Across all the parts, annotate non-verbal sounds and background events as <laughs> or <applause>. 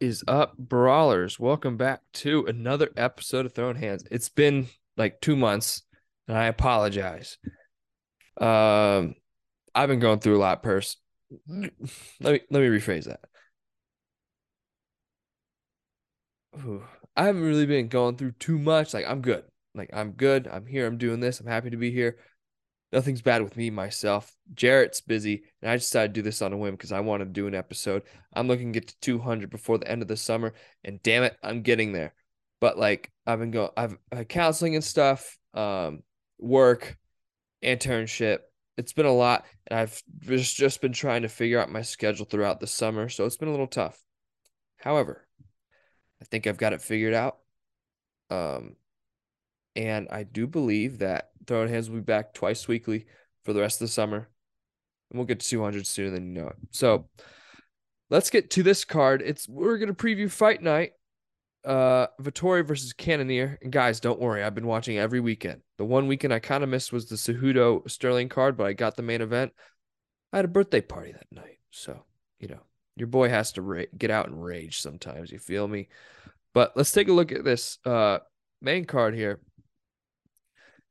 Is up, brawlers? Welcome back to another episode of Throwing Hands. It's been like two months, and I apologize. Um, I've been going through a lot, purse. Let me let me rephrase that. Ooh, I haven't really been going through too much. Like I'm good. Like I'm good. I'm here. I'm doing this. I'm happy to be here. Nothing's bad with me myself. Jarrett's busy, and I decided to do this on a whim because I wanted to do an episode. I'm looking to get to 200 before the end of the summer, and damn it, I'm getting there. But like I've been going, I've had counseling and stuff, um, work, internship. It's been a lot, and I've just just been trying to figure out my schedule throughout the summer, so it's been a little tough. However, I think I've got it figured out. Um, and I do believe that Throwing Hands will be back twice weekly for the rest of the summer. And we'll get to 200 sooner than you know it. So let's get to this card. It's we're gonna preview fight night. Uh Vettori versus Cannonier. And guys, don't worry, I've been watching every weekend. The one weekend I kind of missed was the Cejudo Sterling card, but I got the main event. I had a birthday party that night. So, you know, your boy has to ra- get out and rage sometimes. You feel me? But let's take a look at this uh main card here.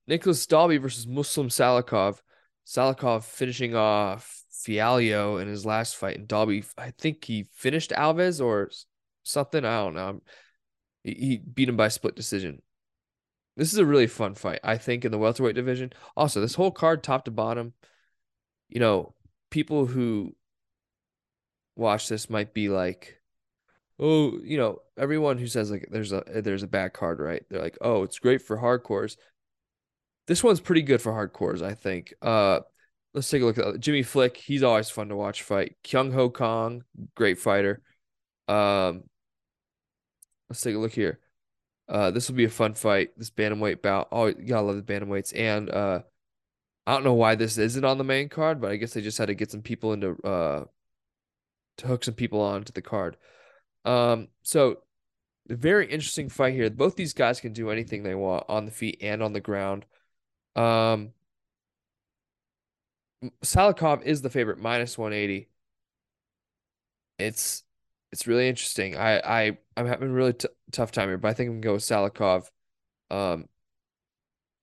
Nicholas Dalby versus Muslim Salikhov. Salikhov finishing off Fialho in his last fight, and Dalby, I think he finished Alves or something. I don't know. He, he beat him by split decision. This is a really fun fight, I think, in the welterweight division. Also, this whole card, top to bottom, you know, people who watch this might be like, oh, you know, everyone who says like there's a there's a bad card, right? They're like, oh, it's great for hardcores. This one's pretty good for hardcores, I think. Uh, let's take a look at Jimmy Flick. He's always fun to watch fight. Kyung Ho Kong, great fighter. Um, let's take a look here. Uh, this will be a fun fight. This bantamweight bout. Oh, you gotta love the bantamweights. And uh, I don't know why this isn't on the main card, but I guess they just had to get some people into uh to hook some people onto the card. Um, so very interesting fight here. Both these guys can do anything they want on the feet and on the ground. Um, is the favorite, minus 180. It's it's really interesting. I I I'm having a really t tough time here, but I think I'm gonna go with Salikhov. Um,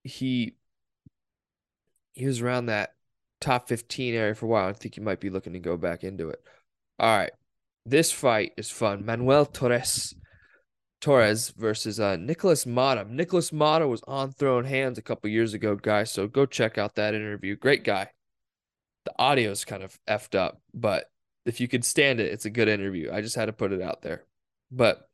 he he was around that top 15 area for a while. I think he might be looking to go back into it. All right. This fight is fun. Manuel Torres Torres versus uh Nicholas Motta. Nicholas Motta was on Throwing Hands a couple years ago, guys. So go check out that interview. Great guy. The audio is kind of effed up, but if you could stand it, it's a good interview. I just had to put it out there. But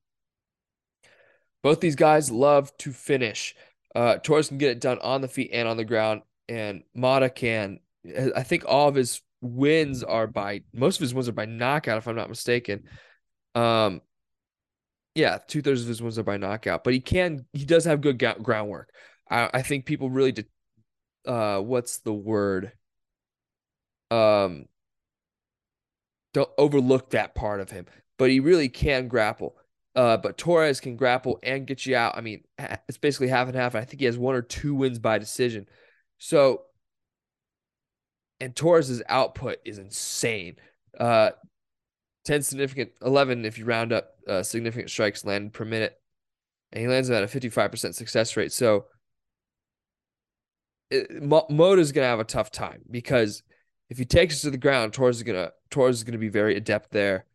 both these guys love to finish. Uh, Torres can get it done on the feet and on the ground, and Motta can. I think all of his wins are by most of his wins are by knockout, if I'm not mistaken. Um, yeah, two thirds of his wins are by knockout, but he can. He does have good groundwork. I, I think people really. Uh, what's the word? Um, don't overlook that part of him, but he really can grapple. Uh, but Torres can grapple and get you out. I mean, it's basically half and half. I think he has one or two wins by decision. So, and Torres's output is insane. Uh, 10 significant, 11 if you round up uh, significant strikes landed per minute. And he lands at a 55% success rate. So, it, going to have a tough time because if he takes us to the ground, Torres is going to Torres is to be very adept there.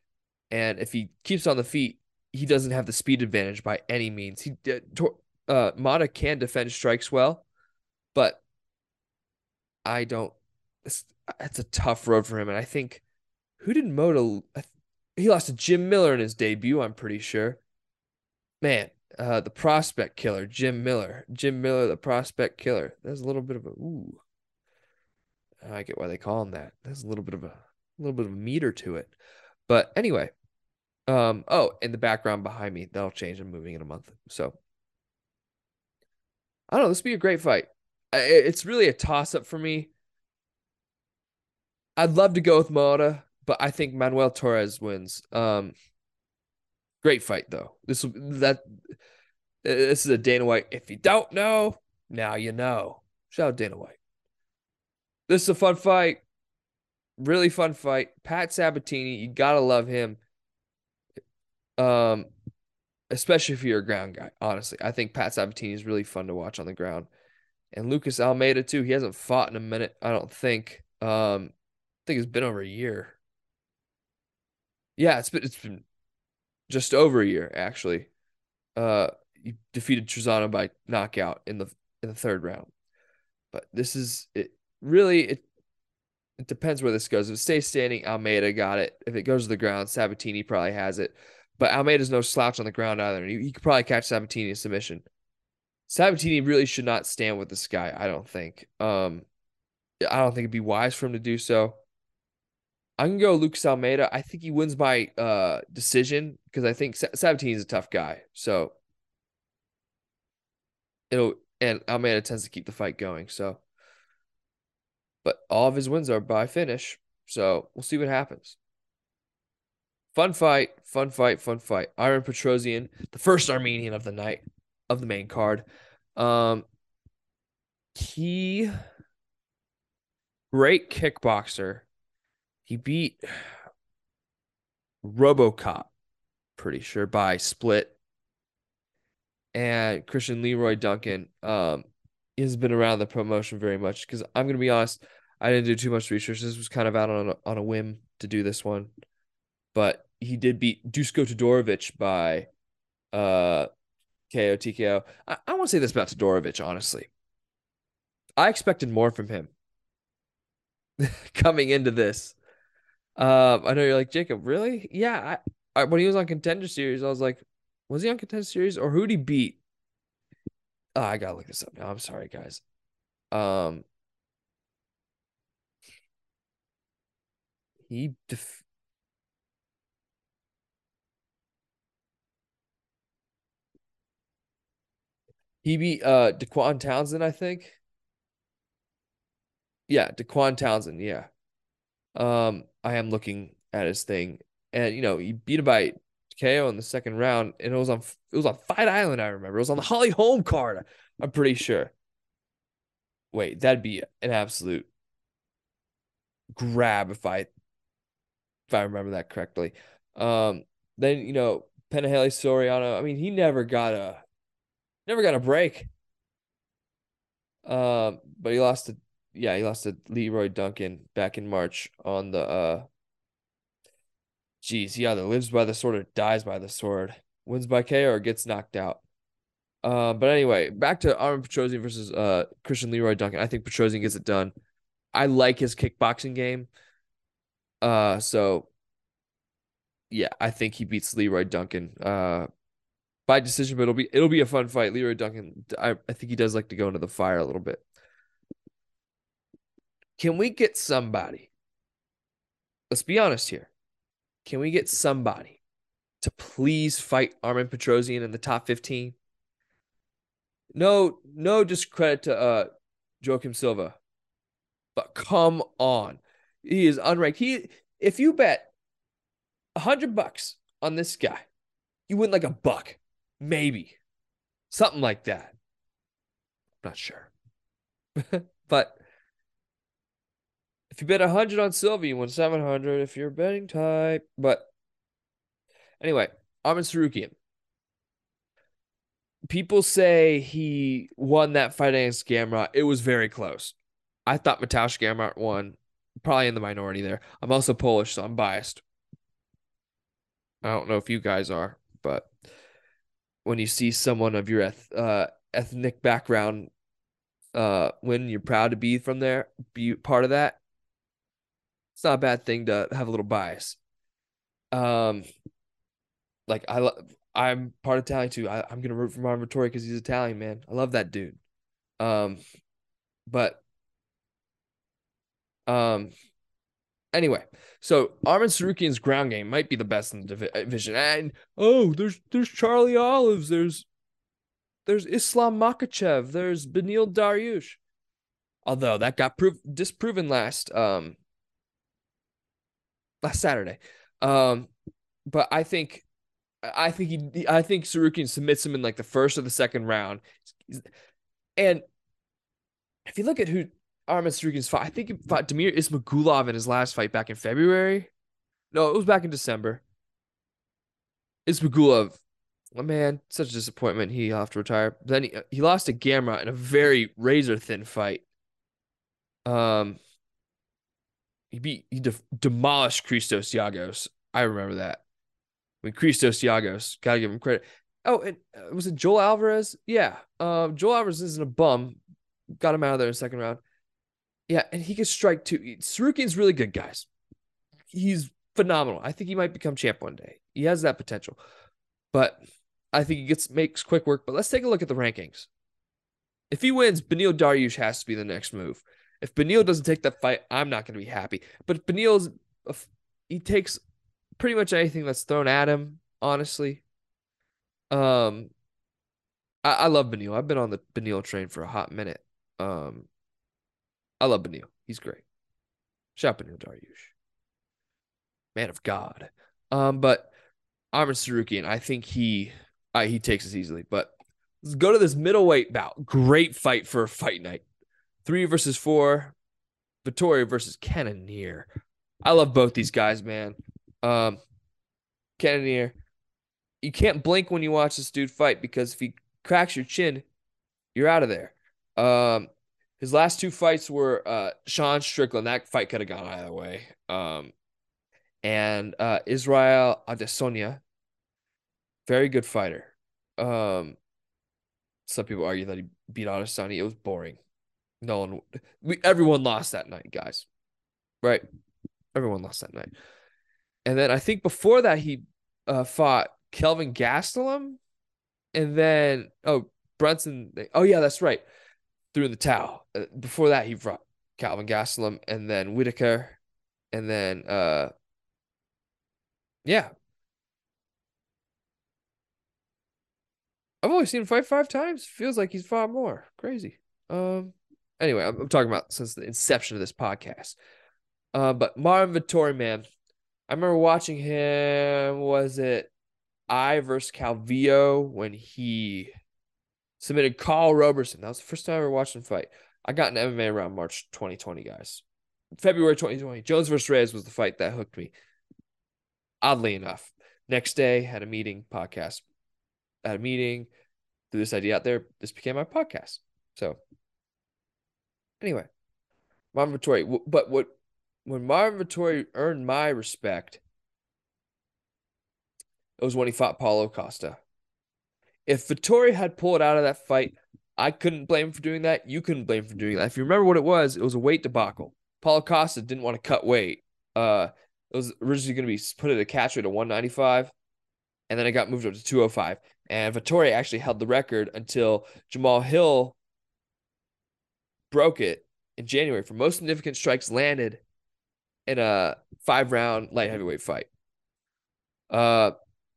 And if he keeps on the feet, he doesn't have the speed advantage by any means. He uh, Tor- uh Motta can defend strikes well, but I don't it's, it's a tough road for him and I think who did th- he lost to Jim Miller in his debut, I'm pretty sure. Man, uh, the prospect killer, Jim Miller. Jim Miller, the prospect killer. There's a little bit of a ooh. I get why they call him that. There's a little bit of a, a little bit of meter to it. But anyway, um, oh, in the background behind me, that'll change. I'm moving in a month. So I don't know. This would be a great fight. It's really a toss up for me. I'd love to go with Motta, but I think Manuel Torres wins. Um, great fight though. This that this is a Dana White. If you don't know, now you know. Shout out Dana White. This is a fun fight. Really fun fight. Pat Sabatini, you gotta love him. Um, especially if you're a ground guy. Honestly, I think Pat Sabatini is really fun to watch on the ground, and Lucas Almeida too. He hasn't fought in a minute. I don't think. Um, I think it's been over a year. Yeah, it's been it's been just over a year actually. Uh, he defeated Trizano by knockout in the in the third round. But this is it. Really, it it depends where this goes. If it stays standing, Almeida got it. If it goes to the ground, Sabatini probably has it. But Almeida's no slouch on the ground either. He, he could probably catch Sabatini in submission. Sabatini really should not stand with this guy. I don't think. Um, I don't think it'd be wise for him to do so. I can go Lucas Almeida. I think he wins by uh decision because I think Sabatini is a tough guy. So it'll and Almeida tends to keep the fight going. So, but all of his wins are by finish. So we'll see what happens. Fun fight, fun fight, fun fight. Armen Petrosyan, the first Armenian of the night of the main card. Um, he great kickboxer. He beat RoboCop, pretty sure by split. And Christian Leroy Duncan um has been around the promotion very much because I'm gonna be honest, I didn't do too much research. This was kind of out on a, on a whim to do this one, but he did beat Dusko Todorovic by uh KO TKO. I, I want to say this about Todorovic, honestly. I expected more from him <laughs> coming into this. Um, I know you're like Jacob, really? Yeah. I, I when he was on Contender Series, I was like, was he on Contender Series or who'd he beat? Oh, I gotta look this up now. I'm sorry, guys. Um, he def- He beat uh Dequan Townsend, I think. Yeah, Dequan Townsend, yeah. Um, I am looking at his thing. And you know, he beat him by KO in the second round, and it was on it was on Fight Island, I remember. It was on the Holly Holm card, I'm pretty sure. Wait, that'd be an absolute grab if I if I remember that correctly. Um, then you know, Punahele Soriano, I mean, he never got a never got a break. Um, but he lost to yeah, he lost to Leroy Duncan back in March on the uh geez, he either lives by the sword or dies by the sword. Wins by KO or gets knocked out. Uh, but anyway, back to Armen Petrosyan versus uh Christian Leroy Duncan. I think Petrosyan gets it done. I like his kickboxing game. Uh, so yeah, I think he beats Leroy Duncan. Uh, by decision, but it'll be it'll be a fun fight. Leroy Duncan, I, I think he does like to go into the fire a little bit. Can we get somebody? Let's be honest here. Can we get somebody to please fight Armen Petrosyan in the top 15? No, no discredit to uh Joaquim Silva. But come on. He is unranked. He if you bet a hundred bucks on this guy, you win like a buck. Maybe. Something like that. I'm not sure. <laughs> but if you bet 100 on Silva, you win 700 if you're betting type. But anyway, Arman Tsarukyan. People say he won that fight against Gamrot. It was very close. I thought Mateusz Gamrot won. Probably in the minority there. I'm also Polish, so I'm biased. I don't know if you guys are, but when you see someone of your eth- uh, ethnic background uh, when you're proud to be from there, be part of that. It's not a bad thing to have a little bias. Um, like I, I'm part Italian too. I, I'm gonna root for Marvin Vettori because he's Italian, man. I love that dude. Um, but um, anyway, so Arman Tsarukyan's ground game might be the best in the division. And oh, there's there's Charlie Olives, there's there's Islam Makhachev, there's Beneil Dariush. Although that got prov- disproven last um last Saturday. Um, but I think I think he I think Tsarukyan submits him in like the first or the second round. And if you look at who Arman Tsarukyan's fought, I think he fought Damir Ismagulov in his last fight back in February. No, it was back in December. Ismagulov, oh man, such a disappointment. He'll have to retire. Then he, he lost to Gamrot in a very razor thin fight. Um, he beat he de- demolished Christos Giagos. I remember that. Mean, Christos Giagos, gotta give him credit. Oh, and uh, was it Joel Alvarez? Yeah. Um, Joel Alvarez isn't a bum. Got him out of there in the second round. Yeah, and he can strike too. Tsarukyan's really good, guys. He's phenomenal. I think he might become champ one day. He has that potential. But I think he gets makes quick work. But let's take a look at the rankings. If he wins, Beneil Dariush has to be the next move. If Beneil doesn't take that fight, I'm not going to be happy. But Beneil's he takes pretty much anything that's thrown at him, honestly. Um I, I love Beneil. I've been on the Beneil train for a hot minute. Um I love Beneil. He's great. Shout Beneil Dariush. Man of God. Um, but Arman Tsarukyan, I think he uh, he takes this easily. But let's go to this middleweight bout. Great fight for a fight night. Three versus four. Vettori versus Cannonier. I love both these guys, man. Um, Cannonier, you can't blink when you watch this dude fight because if he cracks your chin, you're out of there. Um, his last two fights were uh, Sean Strickland. That fight could have gone either way. Um, and uh, Israel Adesanya, very good fighter. Um, some people argue that he beat Adesanya. It was boring. No one, we, everyone lost that night, guys. Right? Everyone lost that night. And then I think before that he uh, fought Kelvin Gastelum, and then oh Brunson. Oh yeah, that's right. Threw the towel. Uh, before that he fought Kelvin Gastelum, and then Whittaker, and then uh yeah. I've only seen him fight five times. Feels like he's fought more. Crazy. Um. Anyway, I'm, I'm talking about since the inception of this podcast. Uh, but Marvin Vettori, man, I remember watching him. Was it Eye versus Calvillo when he submitted Karl Roberson? That was the first time I ever watched him fight. I got an MMA around March 2020, guys. February 2020. Jones versus Reyes was the fight that hooked me. Oddly enough, next day had a meeting podcast. Had a meeting, threw this idea out there. This became my podcast. So, anyway, Marvin Vettori. But what when Marvin Vettori earned my respect, it was when he fought Paulo Costa. If Vettori had pulled out of that fight, I couldn't blame him for doing that. You couldn't blame him for doing that. If you remember what it was, it was a weight debacle. Paulo Costa didn't want to cut weight. Uh, it was originally going to be put at a catch weight of 195, and then it got moved up to 205. And Vettori actually held the record until Jamal Hill broke it in January for most significant strikes landed in a five round light heavyweight fight. Uh,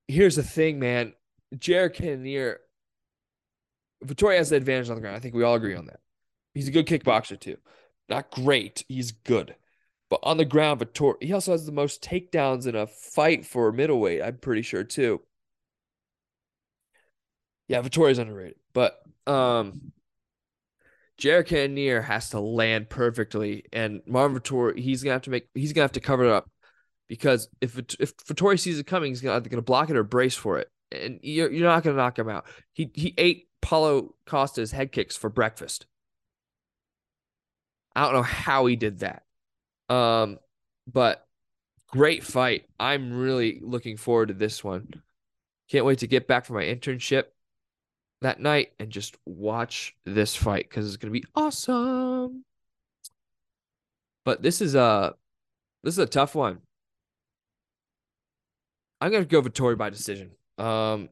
here's the thing, man. Jared Cannonier, Vettori has the advantage on the ground. I think we all agree on that. He's a good kickboxer too. Not great. He's good. But on the ground, Vettori, he also has the most takedowns in a fight for middleweight, I'm pretty sure too. Yeah, Vettori's underrated. But um Jared Cannonier has to land perfectly, and Marvin Vettori, he's gonna have to make, he's gonna have to cover it up, because if it, if Vettori sees it coming, he's gonna either gonna block it or brace for it, and you're you're not gonna knock him out. He he ate Paulo Costa's head kicks for breakfast. I don't know how he did that, um, but great fight. I'm really looking forward to this one. Can't wait to get back from my internship that night and just watch this fight because it's gonna be awesome. But this is a this is a tough one. I'm gonna go Vettori by decision. Um,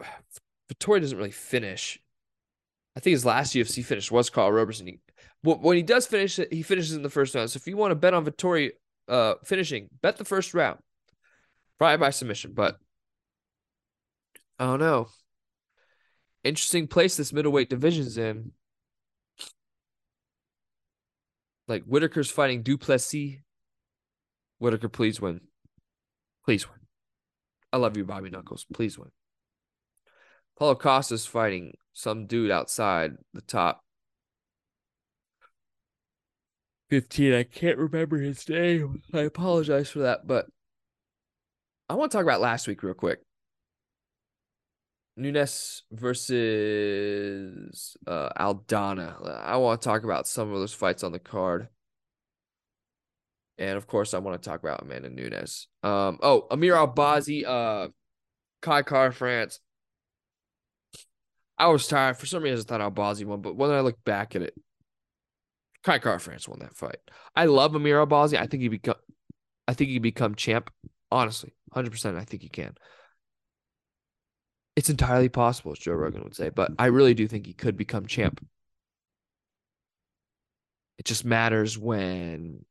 <sighs> Vettori doesn't really finish. I think his last UFC finish was Karl Roberson. He, when he does finish he finishes in the first round. So if you want to bet on Vettori uh, finishing, bet the first round. Probably by submission, but I don't know. Interesting place this middleweight division's in. Like Whittaker's fighting Duplessis. Whittaker, please win. Please win. I love you, Bobby Knuckles. Please win. Paulo Costa's fighting some dude outside the top 15. I can't remember his name. I apologize for that, but I want to talk about last week real quick. Nunes versus uh, Aldana. I want to talk about some of those fights on the card. And of course, I want to talk about Amanda Nunes. Um, oh, Amir Albazi, uh, Kai Kara-France. I was tired. For some reason, I thought Albazi won, but when I look back at it, Kai Kara-France won that fight. I love Amir Albazi. I think he become I think he become champ. Honestly, 100% I think he can. It's entirely possible, as Joe Rogan would say, but I really do think he could become champ. It just matters when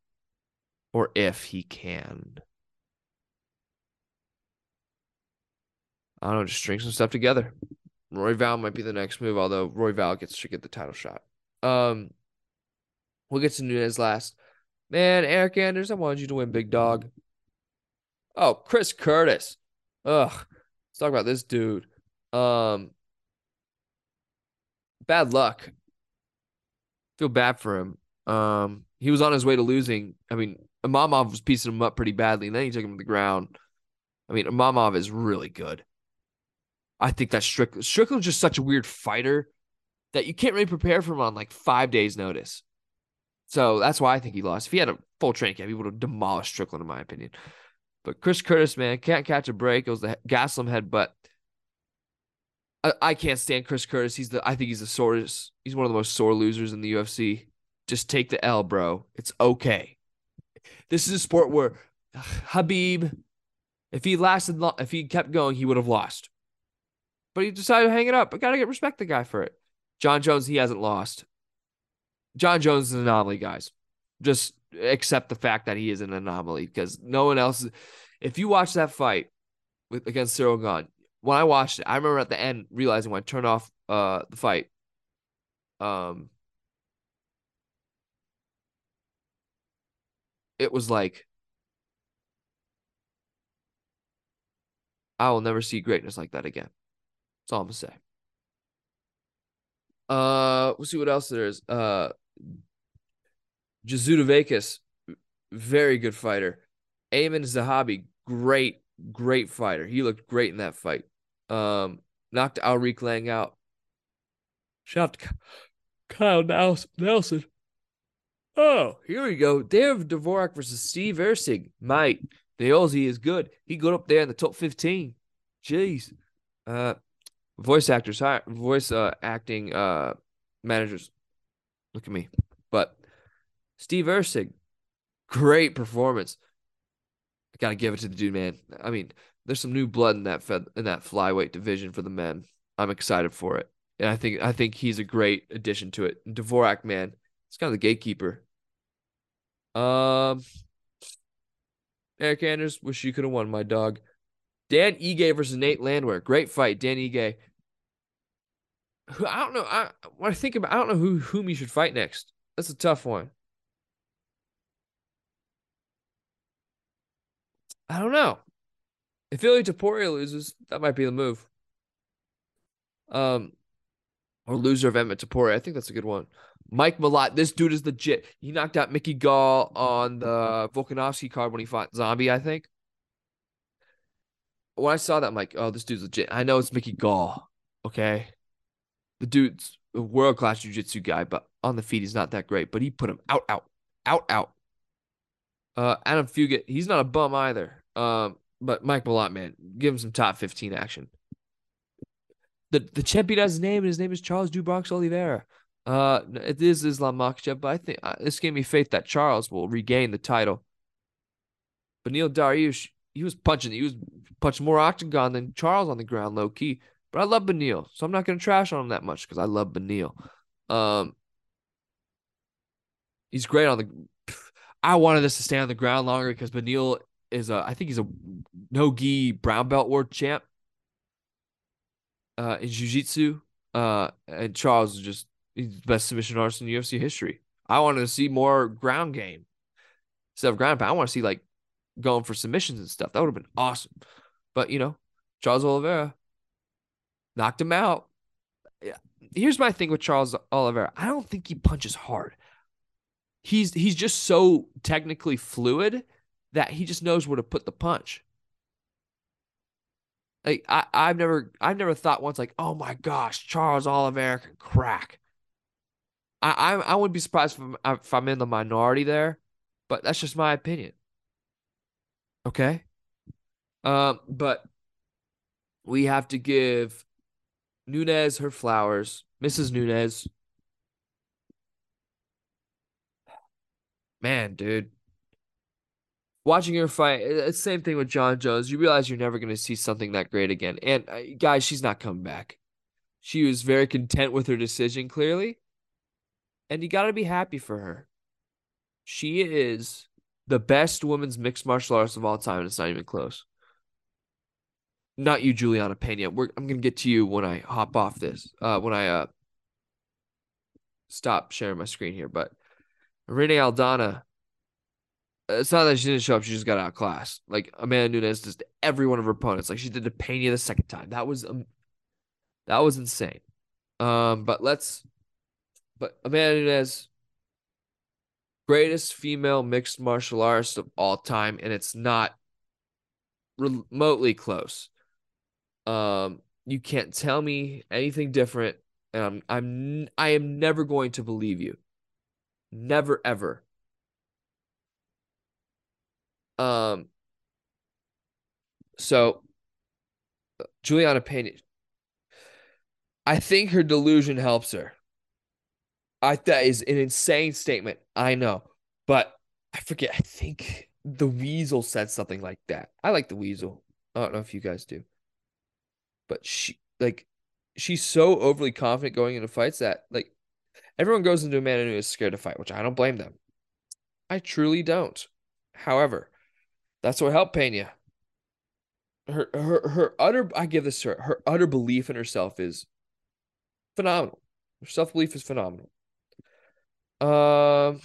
or if he can. I don't know, just string some stuff together. Royval might be the next move, although Royval gets to get the title shot. Um, we'll get to Nunes last. Man, Eryk Anders, I wanted you to win, big dog. Oh, Chris Curtis. Ugh. Talk about this dude. Um, bad luck. Feel bad for him. Um, he was on his way to losing. I mean, Imavov was piecing him up pretty badly, and then he took him to the ground. I mean, Imavov is really good. I think that's Strickland. Strickland's just such a weird fighter that you can't really prepare for him on like five days' notice. So that's why I think he lost. If he had a full training camp, he would have demolished Strickland, in my opinion. But Chris Curtis, man, can't catch a break. It was the Gaslam head, but I, I can't stand Chris Curtis. He's the I think he's the sorest. He's one of the most sore losers in the UFC. Just take the L, bro. It's okay. This is a sport where Khabib, if he lasted, if he kept going, he would have lost. But he decided to hang it up. I gotta get respect the guy for it. Jon Jones, he hasn't lost. Jon Jones is an anomaly, guys. Just accept the fact that he is an anomaly because no one else. If you watch that fight with against Ciryl Gane, when I watched it, I remember at the end realizing when I turned off uh the fight, um, it was like I will never see greatness like that again. That's all I'm gonna say. Uh, we'll see what else there is. Uh, Jasudavicius, very good fighter. Aiemann Zahabi, great, great fighter. He looked great in that fight. Um, knocked Aoriqileng Lang out. Shout out to Kyle Nelson. Oh, here we go. Dave Dvorak versus Steve Erceg. Mate, the Aussie is good. He got up there in the top 15. Jeez. Uh, voice actors, voice uh, acting uh, managers. Look at me. But Steve Erceg, great performance. I gotta give it to the dude, man. I mean, there's some new blood in that fed, in that flyweight division for the men. I'm excited for it, and I think I think he's a great addition to it. And Dvorak, man, it's kind of the gatekeeper. Um, Eryk Anders, wish you could have won, my dog. Dan Ige versus Nate Landwehr, great fight. Dan Ige. I don't know. I when I think about, I don't know who whom he should fight next. That's a tough one. I don't know. If Ilia Topuria loses, that might be the move. Um, or loser of Emmett Topuria. I think that's a good one. Mike Malott, this dude is legit. He knocked out Mickey Gall on the Volkanovski card when he fought Zombie, I think. When I saw that, I'm like, oh, this dude's legit. I know it's Mickey Gall. Okay. The dude's a world class jiu jitsu guy, but on the feet, he's not that great. But he put him out, out, out, out. Uh, Adam Fugit, he's not a bum either. Um, but Mike Malott, man, give him some top 15 action. The the champion has his name, and his name is Charles Dubrox Oliveira. Uh, it is Islam Makhachev, but I think uh, this gave me faith that Charles will regain the title. But Neil Dariush, he was punching, he was punching more octagon than Charles on the ground, low key. But I love Beneil, so I'm not gonna trash on him that much because I love Beneil. Um, he's great on the. I wanted this to stay on the ground longer because Beneil is a. I think he's a no gi brown belt world champ. Uh, in jiu-jitsu. Uh, and Charles is just he's the best submission artist in UFC history. I wanted to see more ground game instead of ground pound. I want to see like going for submissions and stuff. That would have been awesome. But you know, Charles Oliveira knocked him out. Here's my thing with Charles Oliveira. I don't think he punches hard. He's he's just so technically fluid that he just knows where to put the punch. Like I, I've never I've never thought once like, oh my gosh, Charles Oliveira can crack. I I, I wouldn't be surprised if I'm, if I'm in the minority there, but that's just my opinion. Okay. Um, but we have to give Nunes her flowers. Mrs. Nunes. Man, dude. Watching her fight, same thing with Jon Jones. You realize you're never going to see something that great again. And uh, guys, she's not coming back. She was very content with her decision, clearly. And you got to be happy for her. She is the best women's mixed martial artist of all time. And it's not even close not you, Juliana Pena. We're, I'm gonna get to you when I hop off this. Uh, when I uh stop sharing my screen here. But Renee Aldana, it's not that she didn't show up; she just got outclassed. Like Amanda Nunes just every one of her opponents. Like she did to Pena the second time. That was um, that was insane. Um, but let's. But Amanda Nunes, greatest female mixed martial artist of all time, and it's not remotely close. Um, you can't tell me anything different, and I'm I'm I am never going to believe you. Never ever. Um. So, Juliana Pena, I think her delusion helps her. I that is an insane statement. I know, but I forget. I think the Weasel said something like that. I like the Weasel. I don't know if you guys do but she like she's so overly confident going into fights that like everyone goes into a man who is scared to fight, which I don't blame them. I truly don't. However, that's what helped Pena. Her her her utter I give this to her. Her utter belief in herself is phenomenal. Her self belief is phenomenal. Um.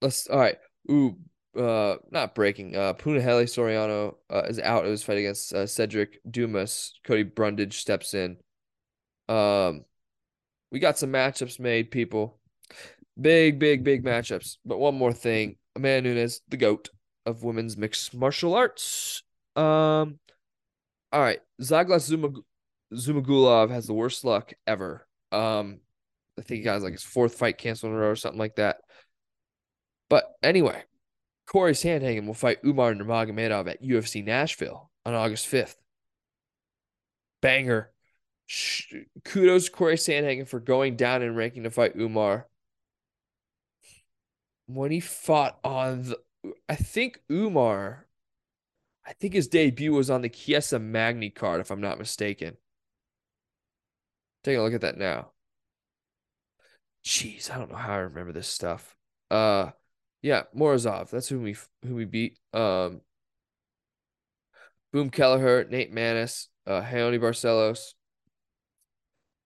Let's all right. Ooh, uh not breaking. Uh Punahele Soriano uh, is out of his fight against uh, Cedric Dumas. Cody Brundage steps in. Um we got some matchups made, people. Big, big, big matchups. But one more thing. Amanda Nunes, the GOAT of women's mixed martial arts. Um all right. Zhalgas Zuma Zhumagulov has the worst luck ever. Um I think he got like his fourth fight canceled in a row or something like that. But anyway, Corey Sandhagen will fight Umar Nurmagomedov at UFC Nashville on August 5th. Banger. Kudos to Corey Sandhagen for going down in ranking to fight Umar. When he fought on the, I think Umar, I think his debut was on the Chiesa Magny card, if I'm not mistaken. Take a look at that now. Jeez, I don't know how I remember this stuff. Uh, yeah, Morozov. That's who we who we beat. Um, Boom Kelleher, Nate Maness, uh, Raoni Barcelos.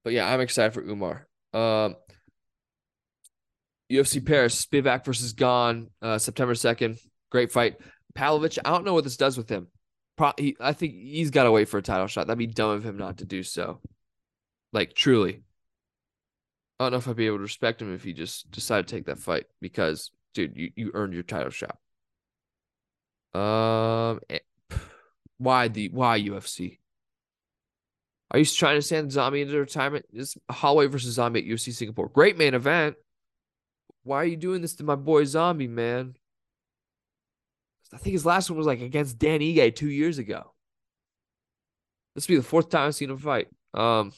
But yeah, I'm excited for Umar. Um, UFC Paris, Spivak versus Gane, uh, September 2nd. Great fight. Pavlovich, I don't know what this does with him. Pro- he, I think he's got to wait for a title shot. That'd be dumb of him not to do so. Like, truly. I don't know if I'd be able to respect him if he just decided to take that fight because dude, you, you earned your title shot. Um, eh, <sighs> why the why UFC? Are you trying to send Zombie into retirement? This Holloway versus Zombie at UFC Singapore. Great main event why are you doing this to my boy Zombie, man? I think his last one was like against Dan Ige two years ago. This will be the fourth time I've seen him fight. Um,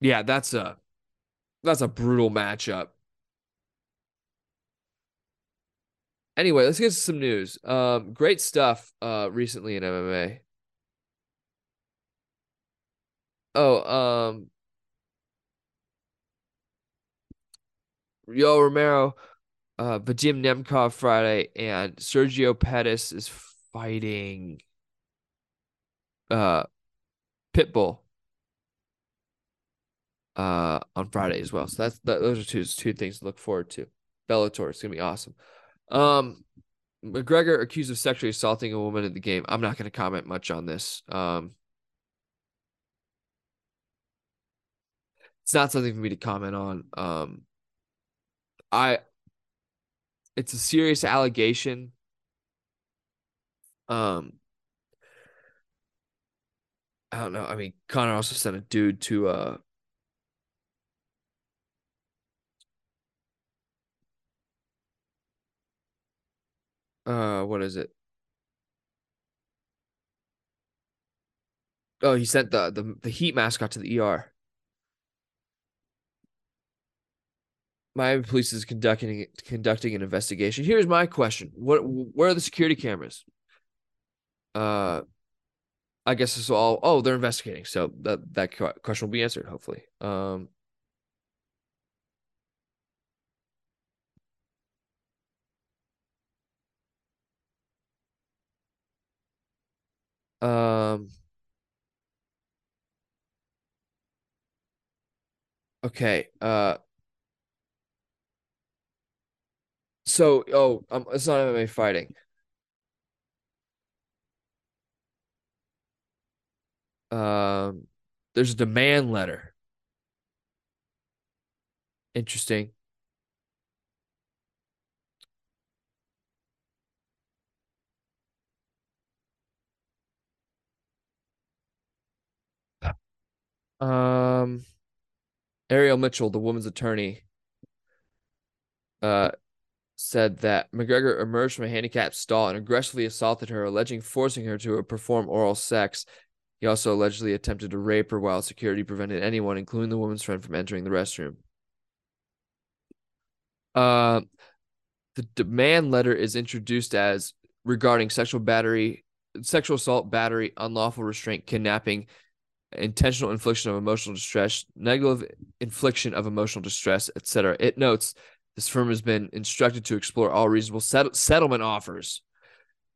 yeah, that's a that's a brutal matchup. Anyway, let's get to some news. Um, great stuff uh, recently in MMA. Oh, um, Yo Romero, uh, Vadim Nemkov Friday, and Sergio Pettis is fighting uh Pitbull uh on Friday as well. So that's that, those are two two things to look forward to. Bellator, it's gonna be awesome. Um, McGregor accused of sexually assaulting a woman in the game. I'm not gonna comment much on this. Um, it's not something for me to comment on. Um, I, it's a serious allegation. Um, I don't know. I mean, Conor also sent a dude to uh uh what is it? Oh, he sent the the, the Heat mascot to the ER. Miami Police is conducting conducting an investigation. Here's my question: What where are the security cameras? Uh, I guess it's all. Oh, they're investigating, so that that question will be answered hopefully. Um, um. Okay. Uh. So, oh, um, it's not MMA fighting. Um, there's a demand letter. Interesting. Um, Ariel Mitchell, the woman's attorney, uh, said that McGregor emerged from a handicapped stall and aggressively assaulted her, alleging forcing her to perform oral sex. He also allegedly attempted to rape her while security prevented anyone, including the woman's friend, from entering the restroom. Uh, the demand letter is introduced as regarding sexual battery, sexual assault, battery, unlawful restraint, kidnapping, intentional infliction of emotional distress, negative infliction of emotional distress, etc. It notes this firm has been instructed to explore all reasonable set- settlement offers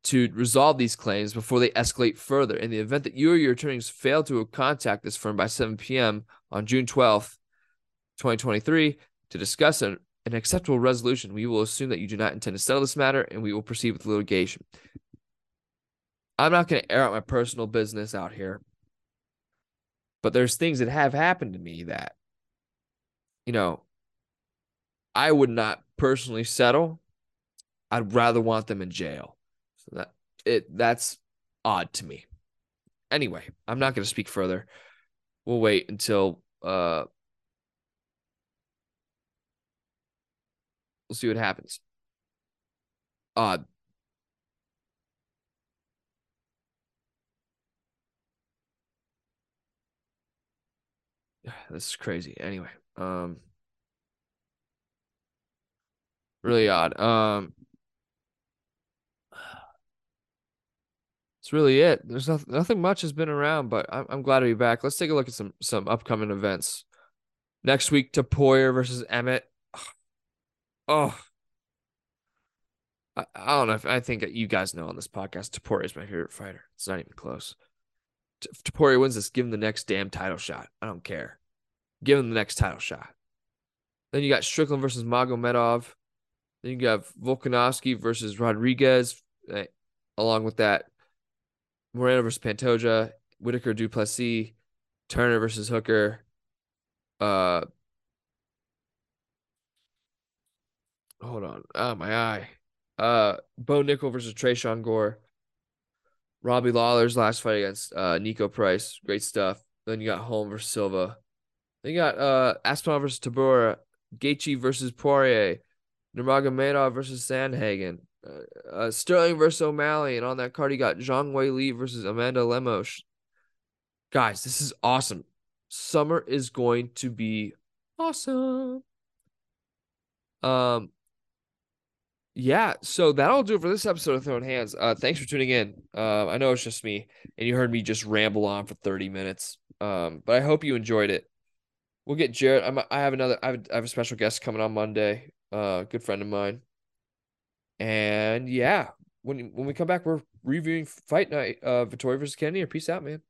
to resolve these claims before they escalate further. In the event that you or your attorneys fail to contact this firm by 7 p.m. on June 12th, 2023, to discuss an, an acceptable resolution, we will assume that you do not intend to settle this matter and we will proceed with litigation. I'm not going to air out my personal business out here, but there's things that have happened to me that, you know, I would not personally settle. I'd rather want them in jail. So that it that's odd to me. Anyway, I'm not going to speak further. We'll wait until uh we'll see what happens. Odd. <sighs> This is crazy. Anyway, um really odd. Um That's really it. There's nothing, nothing much has been around, but I'm, I'm glad to be back. Let's take a look at some some upcoming events. Next week, Topuria versus Emmett. Oh, I, I don't know if I think you guys know on this podcast, Topuria is my favorite fighter. It's not even close. T- Topuria wins this. Give him the next damn title shot. I don't care. Give him the next title shot. Then you got Strickland versus Magomedov. Then you got Volkanovski versus Rodriguez. Eh, along with that, Moreno versus Pantoja, Whittaker Duplessis, Turner versus Hooker, uh hold on. Oh my eye. Uh Bo Nickal versus Tresean Gore. Robbie Lawler's last fight against uh Niko Price. Great stuff. Then you got Holm versus Silva. Then you got uh Aspinall versus Tybura. Gaethje versus Poirier, Nurmagomedov versus Sandhagen, uh, uh, Sterling versus O'Malley, and on that card you got Zhang Weili versus Amanda Lemos. Guys, this is awesome. Summer is going to be awesome. Um, yeah, so that'll do it for this episode of Throwing Hands. Uh, thanks for tuning in. Uh, I know it's just me, and you heard me just ramble on for 30 minutes. Um, but I hope you enjoyed it. We'll get Jared. I'm, I have another. I have, I have a special guest coming on Monday. Uh, good friend of mine. And yeah, when when we come back, we're reviewing Fight Night, uh, Vettori versus Cannonier. Or peace out, man.